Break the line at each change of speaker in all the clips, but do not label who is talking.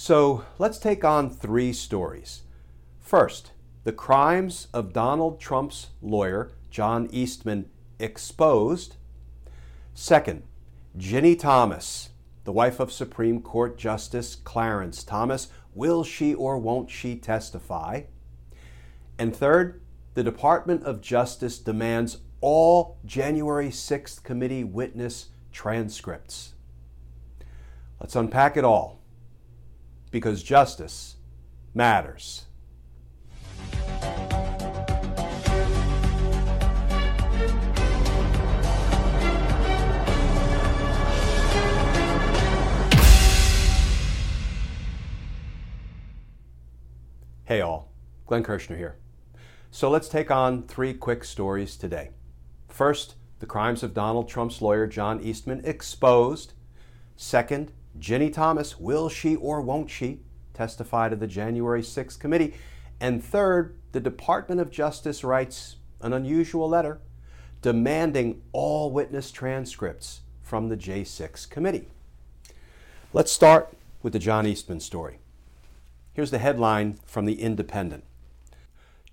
So let's take on three stories. First, the crimes of Donald Trump's lawyer, John Eastman, exposed. Second, Ginny Thomas, the wife of Supreme Court Justice Clarence Thomas, will she or won't she testify? And third, the Department of Justice demands all January 6th committee witness transcripts. Let's unpack it all because justice matters. Hey all, Glenn Kirschner here. So let's take on three quick stories today. First, the crimes of Donald Trump's lawyer John Eastman exposed. Second, Ginny Thomas, will she or won't she testify to the January 6th committee? And third, the Department of Justice writes an unusual letter demanding all witness transcripts from the J6 committee. Let's start with the John Eastman story. Here's the headline from The Independent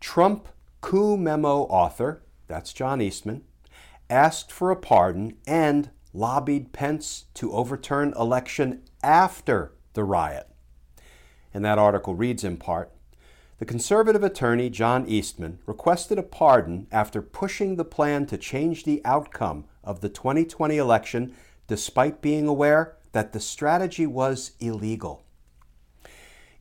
Trump coup memo author, that's John Eastman, asked for a pardon and lobbied Pence to overturn election after the riot. And that article reads in part The conservative attorney John Eastman requested a pardon after pushing the plan to change the outcome of the 2020 election despite being aware that the strategy was illegal.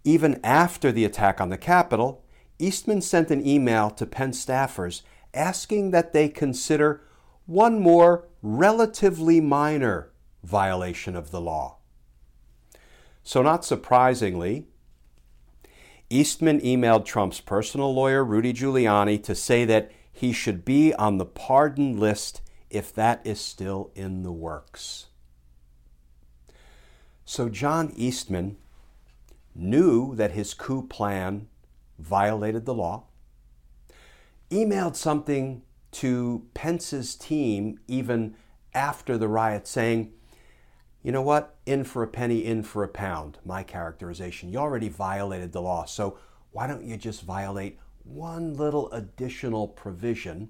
Even after the attack on the Capitol, Eastman sent an email to Pence staffers asking that they consider one more relatively minor violation of the law. So, not surprisingly, Eastman emailed Trump's personal lawyer, Rudy Giuliani, to say that he should be on the pardon list if that is still in the works. So, John Eastman knew that his coup plan violated the law, emailed something to Pence's team even after the riot saying, you know what, in for a penny, in for a pound, my characterization. You already violated the law, so why don't you just violate one little additional provision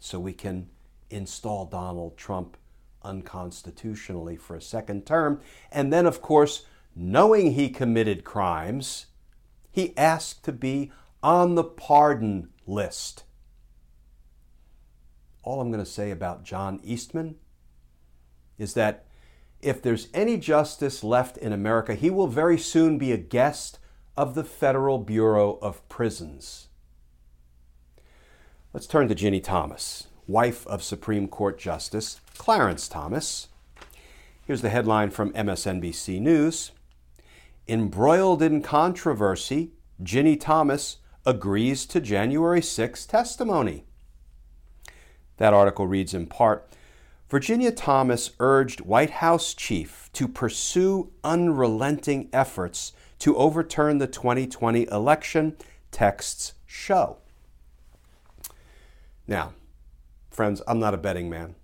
so we can install Donald Trump unconstitutionally for a second term? And then, of course, knowing he committed crimes, he asked to be on the pardon list all I'm going to say about John Eastman is that if there's any justice left in America, he will very soon be a guest of the Federal Bureau of Prisons. Let's turn to Ginny Thomas, wife of Supreme Court Justice Clarence Thomas. Here's the headline from MSNBC News Embroiled in controversy, Ginny Thomas agrees to January 6 testimony. That article reads in part Virginia Thomas urged White House chief to pursue unrelenting efforts to overturn the 2020 election, texts show. Now, friends, I'm not a betting man,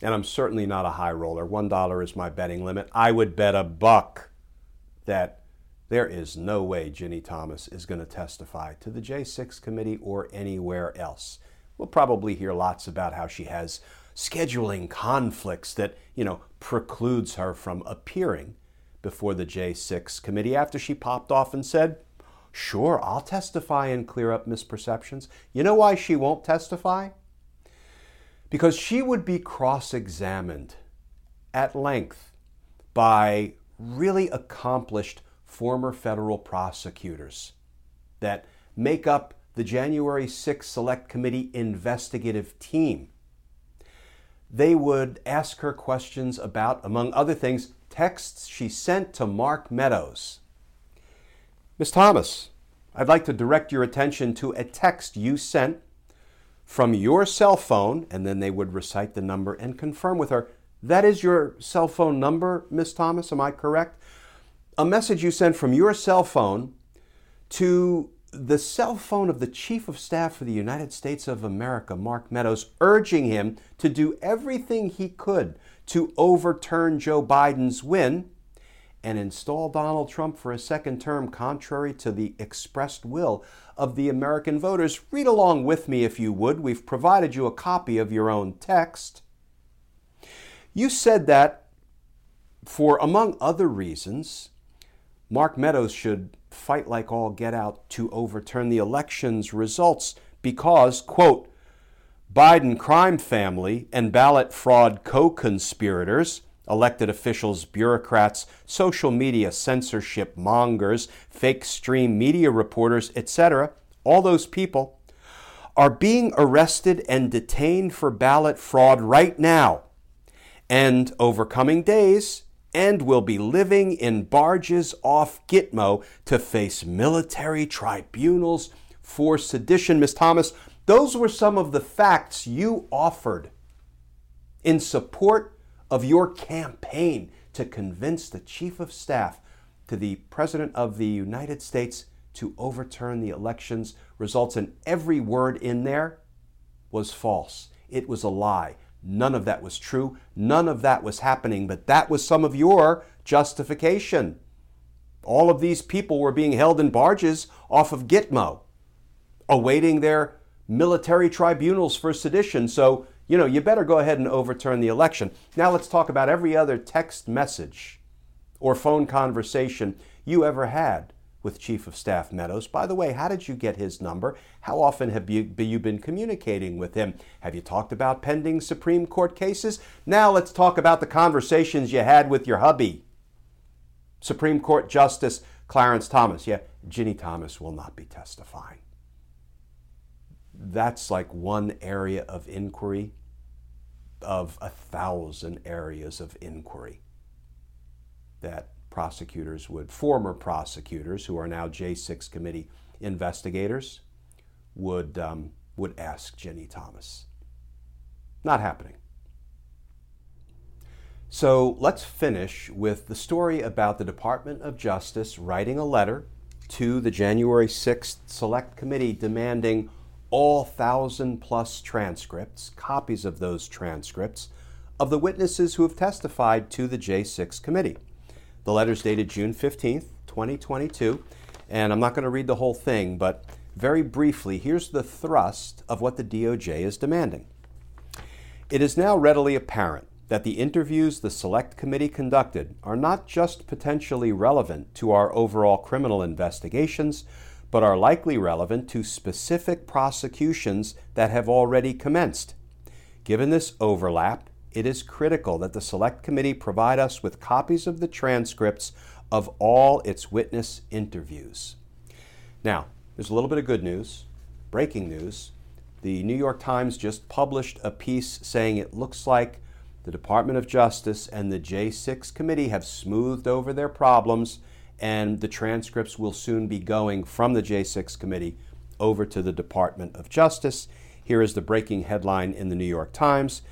and I'm certainly not a high roller. $1 is my betting limit. I would bet a buck that there is no way Ginny Thomas is going to testify to the J6 committee or anywhere else. We'll probably hear lots about how she has scheduling conflicts that, you know, precludes her from appearing before the J6 committee after she popped off and said, Sure, I'll testify and clear up misperceptions. You know why she won't testify? Because she would be cross examined at length by really accomplished former federal prosecutors that make up the January 6 Select Committee investigative team. They would ask her questions about, among other things, texts she sent to Mark Meadows. Miss Thomas, I'd like to direct your attention to a text you sent from your cell phone, and then they would recite the number and confirm with her. That is your cell phone number, Miss Thomas, am I correct? A message you sent from your cell phone to the cell phone of the Chief of Staff for the United States of America, Mark Meadows, urging him to do everything he could to overturn Joe Biden's win and install Donald Trump for a second term contrary to the expressed will of the American voters. Read along with me if you would. We've provided you a copy of your own text. You said that for, among other reasons, Mark Meadows should fight like all get out to overturn the election's results because, quote, Biden crime family and ballot fraud co conspirators, elected officials, bureaucrats, social media censorship mongers, fake stream media reporters, etc., all those people are being arrested and detained for ballot fraud right now. And over coming days, and will be living in barges off Gitmo to face military tribunals for sedition. Miss Thomas, those were some of the facts you offered in support of your campaign to convince the Chief of Staff to the President of the United States to overturn the election's results. And every word in there was false. It was a lie. None of that was true. None of that was happening, but that was some of your justification. All of these people were being held in barges off of Gitmo, awaiting their military tribunals for sedition. So, you know, you better go ahead and overturn the election. Now let's talk about every other text message or phone conversation you ever had with Chief of Staff Meadows. By the way, how did you get his number? How often have you, you been communicating with him? Have you talked about pending Supreme Court cases? Now let's talk about the conversations you had with your hubby. Supreme Court Justice Clarence Thomas. Yeah, Ginny Thomas will not be testifying. That's like one area of inquiry of a thousand areas of inquiry that prosecutors would, former prosecutors who are now J6 committee investigators, would, um, would ask Ginny Thomas. Not happening. So let's finish with the story about the Department of Justice writing a letter to the January 6th Select Committee demanding all thousand plus transcripts, copies of those transcripts, of the witnesses who have testified to the J6 committee. The letter's dated June 15th, 2022, and I'm not going to read the whole thing, but very briefly, here's the thrust of what the DOJ is demanding. It is now readily apparent that the interviews the Select Committee conducted are not just potentially relevant to our overall criminal investigations, but are likely relevant to specific prosecutions that have already commenced. Given this overlap, it is critical that the Select Committee provide us with copies of the transcripts of all its witness interviews. Now, there's a little bit of good news, breaking news. The New York Times just published a piece saying it looks like the Department of Justice and the J6 committee have smoothed over their problems, and the transcripts will soon be going from the J6 committee over to the Department of Justice. Here is the breaking headline in the New York Times.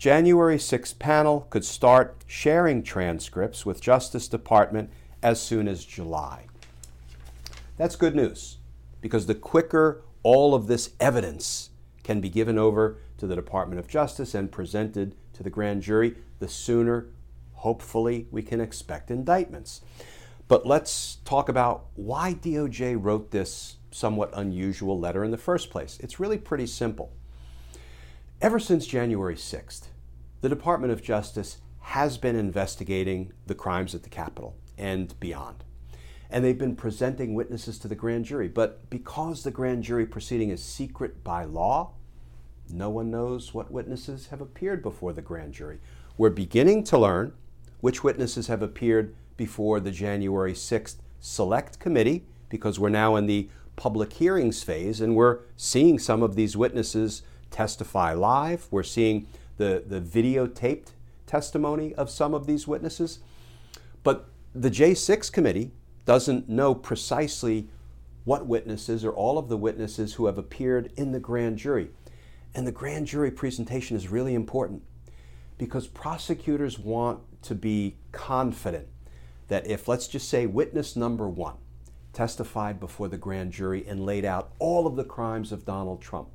January 6th panel could start sharing transcripts with Justice Department as soon as July. That's good news because the quicker all of this evidence can be given over to the Department of Justice and presented to the grand jury, the sooner, hopefully, we can expect indictments. But let's talk about why DOJ wrote this somewhat unusual letter in the first place. It's really pretty simple. Ever since January 6th, the Department of Justice has been investigating the crimes at the Capitol and beyond. And they've been presenting witnesses to the grand jury. But because the grand jury proceeding is secret by law, no one knows what witnesses have appeared before the grand jury. We're beginning to learn which witnesses have appeared before the January 6th Select Committee, because we're now in the public hearings phase and we're seeing some of these witnesses testify live. We're seeing the, the videotaped testimony of some of these witnesses. But the J6 committee doesn't know precisely what witnesses or all of the witnesses who have appeared in the grand jury. And the grand jury presentation is really important because prosecutors want to be confident that if, let's just say, witness number one testified before the grand jury and laid out all of the crimes of Donald Trump,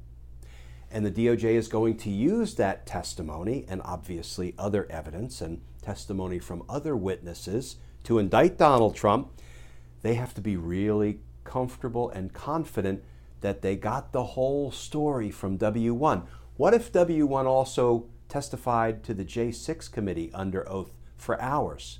and the DOJ is going to use that testimony and obviously other evidence and testimony from other witnesses to indict Donald Trump, they have to be really comfortable and confident that they got the whole story from W1. What if W1 also testified to the J6 committee under oath for hours?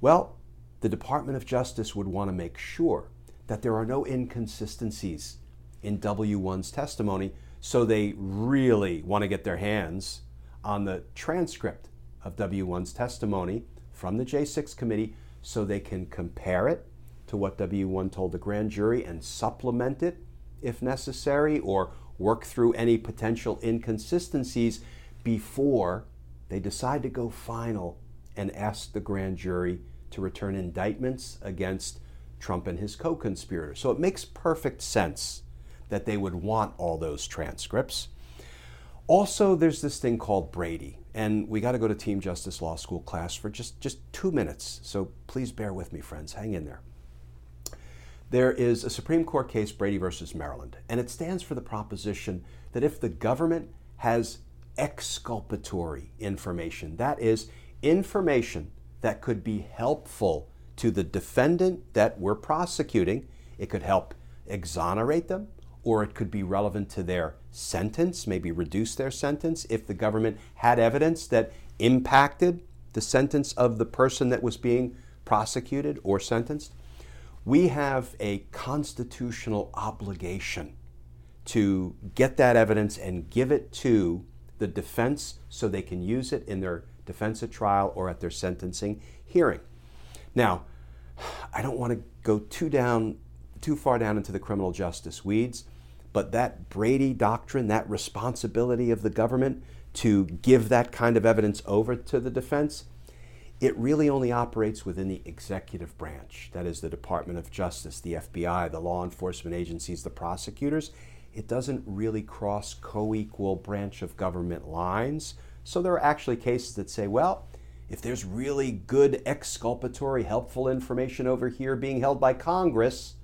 Well, the Department of Justice would want to make sure that there are no inconsistencies in W1's testimony so they really want to get their hands on the transcript of W1's testimony from the J6 committee so they can compare it to what W1 told the grand jury and supplement it if necessary or work through any potential inconsistencies before they decide to go final and ask the grand jury to return indictments against Trump and his co conspirators. So it makes perfect sense that they would want all those transcripts. Also, there's this thing called Brady, and we got to go to Team Justice Law School class for just, just two minutes. So please bear with me, friends. Hang in there. There is a Supreme Court case, Brady versus Maryland, and it stands for the proposition that if the government has exculpatory information, that is, information that could be helpful to the defendant that we're prosecuting, it could help exonerate them, or it could be relevant to their sentence, maybe reduce their sentence if the government had evidence that impacted the sentence of the person that was being prosecuted or sentenced. We have a constitutional obligation to get that evidence and give it to the defense so they can use it in their defense at trial or at their sentencing hearing. Now, I don't want to go too down too far down into the criminal justice weeds, but that Brady doctrine, that responsibility of the government to give that kind of evidence over to the defense, it really only operates within the executive branch. That is the Department of Justice, the FBI, the law enforcement agencies, the prosecutors. It doesn't really cross co equal branch of government lines. So there are actually cases that say, well, if there's really good exculpatory, helpful information over here being held by Congress,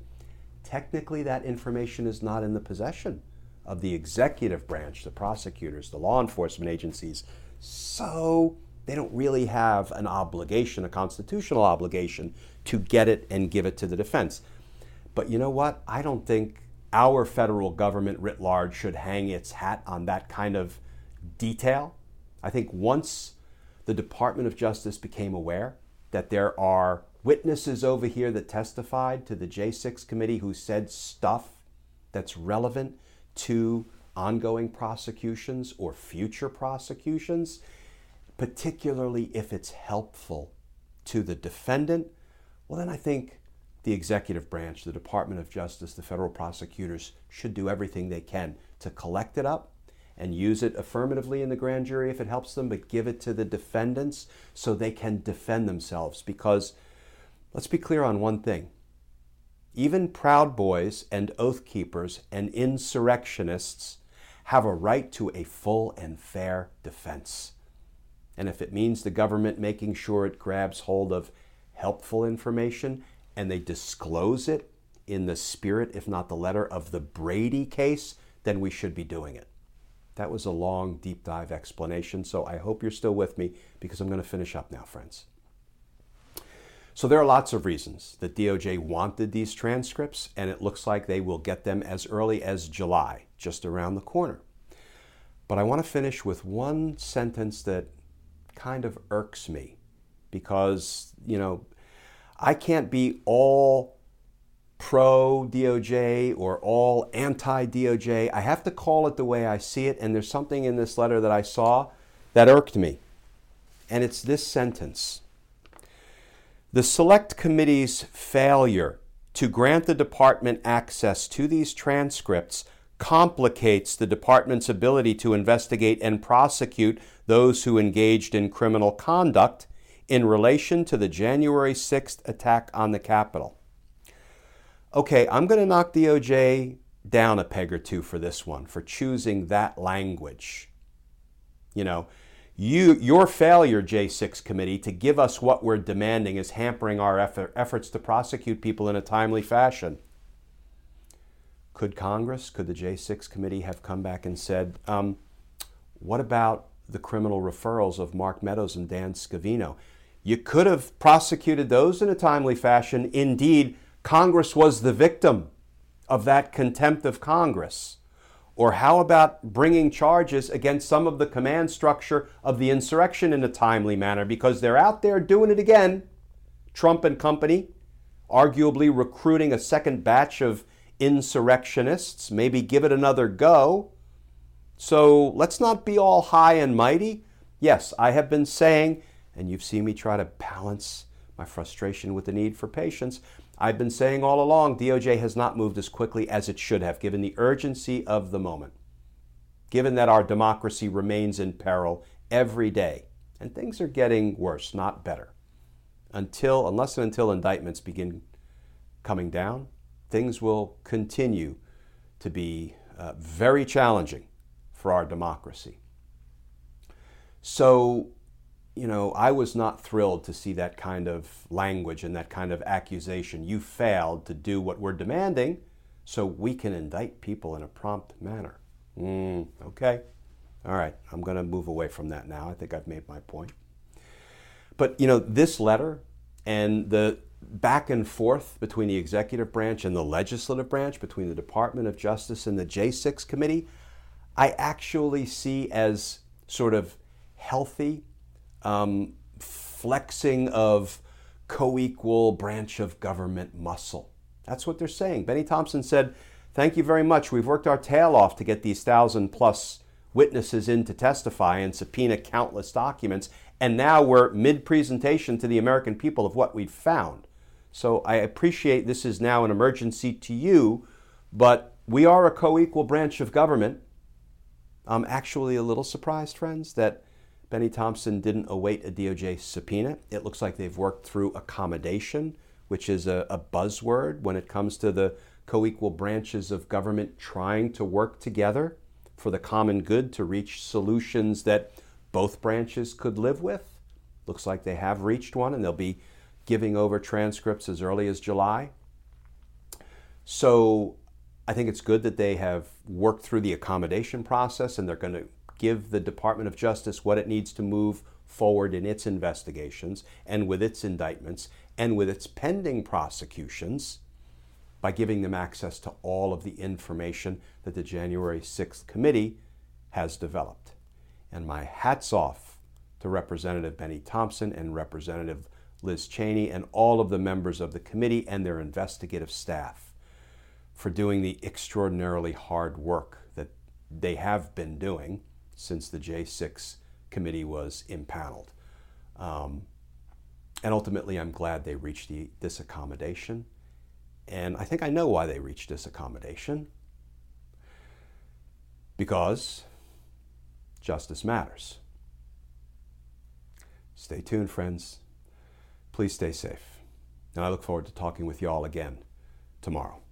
technically that information is not in the possession of the executive branch, the prosecutors, the law enforcement agencies. So they don't really have an obligation, a constitutional obligation, to get it and give it to the defense. But you know what? I don't think our federal government writ large should hang its hat on that kind of detail. I think once the Department of Justice became aware that there are witnesses over here that testified to the J6 committee who said stuff that's relevant to ongoing prosecutions or future prosecutions, particularly if it's helpful to the defendant, well, then I think the executive branch, the Department of Justice, the federal prosecutors should do everything they can to collect it up and use it affirmatively in the grand jury if it helps them, but give it to the defendants so they can defend themselves. Because let's be clear on one thing even Proud Boys and Oath Keepers and insurrectionists have a right to a full and fair defense. And if it means the government making sure it grabs hold of helpful information and they disclose it in the spirit, if not the letter, of the Brady case, then we should be doing it. That was a long, deep dive explanation, so I hope you're still with me because I'm going to finish up now, friends. So there are lots of reasons that DOJ wanted these transcripts, and it looks like they will get them as early as July, just around the corner. But I want to finish with one sentence that kind of irks me because, you know, I can't be all pro DOJ or all anti DOJ. I have to call it the way I see it, and there's something in this letter that I saw that irked me. And it's this sentence the Select Committee's failure to grant the Department access to these transcripts complicates the Department's ability to investigate and prosecute those who engaged in criminal conduct in relation to the January 6th attack on the Capitol. Okay, I'm going to knock DOJ down a peg or two for this one, for choosing that language. You know, you, your failure, J6 committee, to give us what we're demanding is hampering our effort, efforts to prosecute people in a timely fashion. Could Congress, could the J6 committee have come back and said, um, what about the criminal referrals of Mark Meadows and Dan Scavino? You could have prosecuted those in a timely fashion. Indeed, Congress was the victim of that contempt of Congress. Or how about bringing charges against some of the command structure of the insurrection in a timely manner because they're out there doing it again? Trump and company, arguably recruiting a second batch of insurrectionists, maybe give it another go. So let's not be all high and mighty. Yes, I have been saying, and you've seen me try to balance my frustration with the need for patience. I've been saying all along DOJ has not moved as quickly as it should have, given the urgency of the moment, given that our democracy remains in peril every day. And things are getting worse, not better. Until, unless and until indictments begin coming down, things will continue to be uh, very challenging for our democracy. So, you know, I was not thrilled to see that kind of language and that kind of accusation. You failed to do what we're demanding, so we can indict people in a prompt manner. Mm, okay. All right. I'm going to move away from that now. I think I've made my point. But, you know, this letter and the back and forth between the executive branch and the legislative branch, between the Department of Justice and the J6 committee, I actually see as sort of healthy um, flexing of co equal branch of government muscle. That's what they're saying. Bennie Thompson said, Thank you very much. We've worked our tail off to get these thousand plus witnesses in to testify and subpoena countless documents. And now we're mid presentation to the American people of what we've found. So I appreciate this is now an emergency to you, but we are a co equal branch of government. I'm actually a little surprised, friends, that Bennie Thompson didn't await a DOJ subpoena. It looks like they've worked through accommodation, which is a, a buzzword when it comes to the co equal branches of government trying to work together for the common good to reach solutions that both branches could live with. Looks like they have reached one and they'll be giving over transcripts as early as July. So I think it's good that they have worked through the accommodation process and they're going to give the Department of Justice what it needs to move forward in its investigations and with its indictments and with its pending prosecutions by giving them access to all of the information that the January 6th committee has developed. And my hats off to Representative Bennie Thompson and Representative Liz Cheney and all of the members of the committee and their investigative staff for doing the extraordinarily hard work that they have been doing since the J6 committee was impaneled. Um, and ultimately, I'm glad they reached the, this accommodation. And I think I know why they reached this accommodation. Because justice matters. Stay tuned, friends. Please stay safe. And I look forward to talking with you all again tomorrow.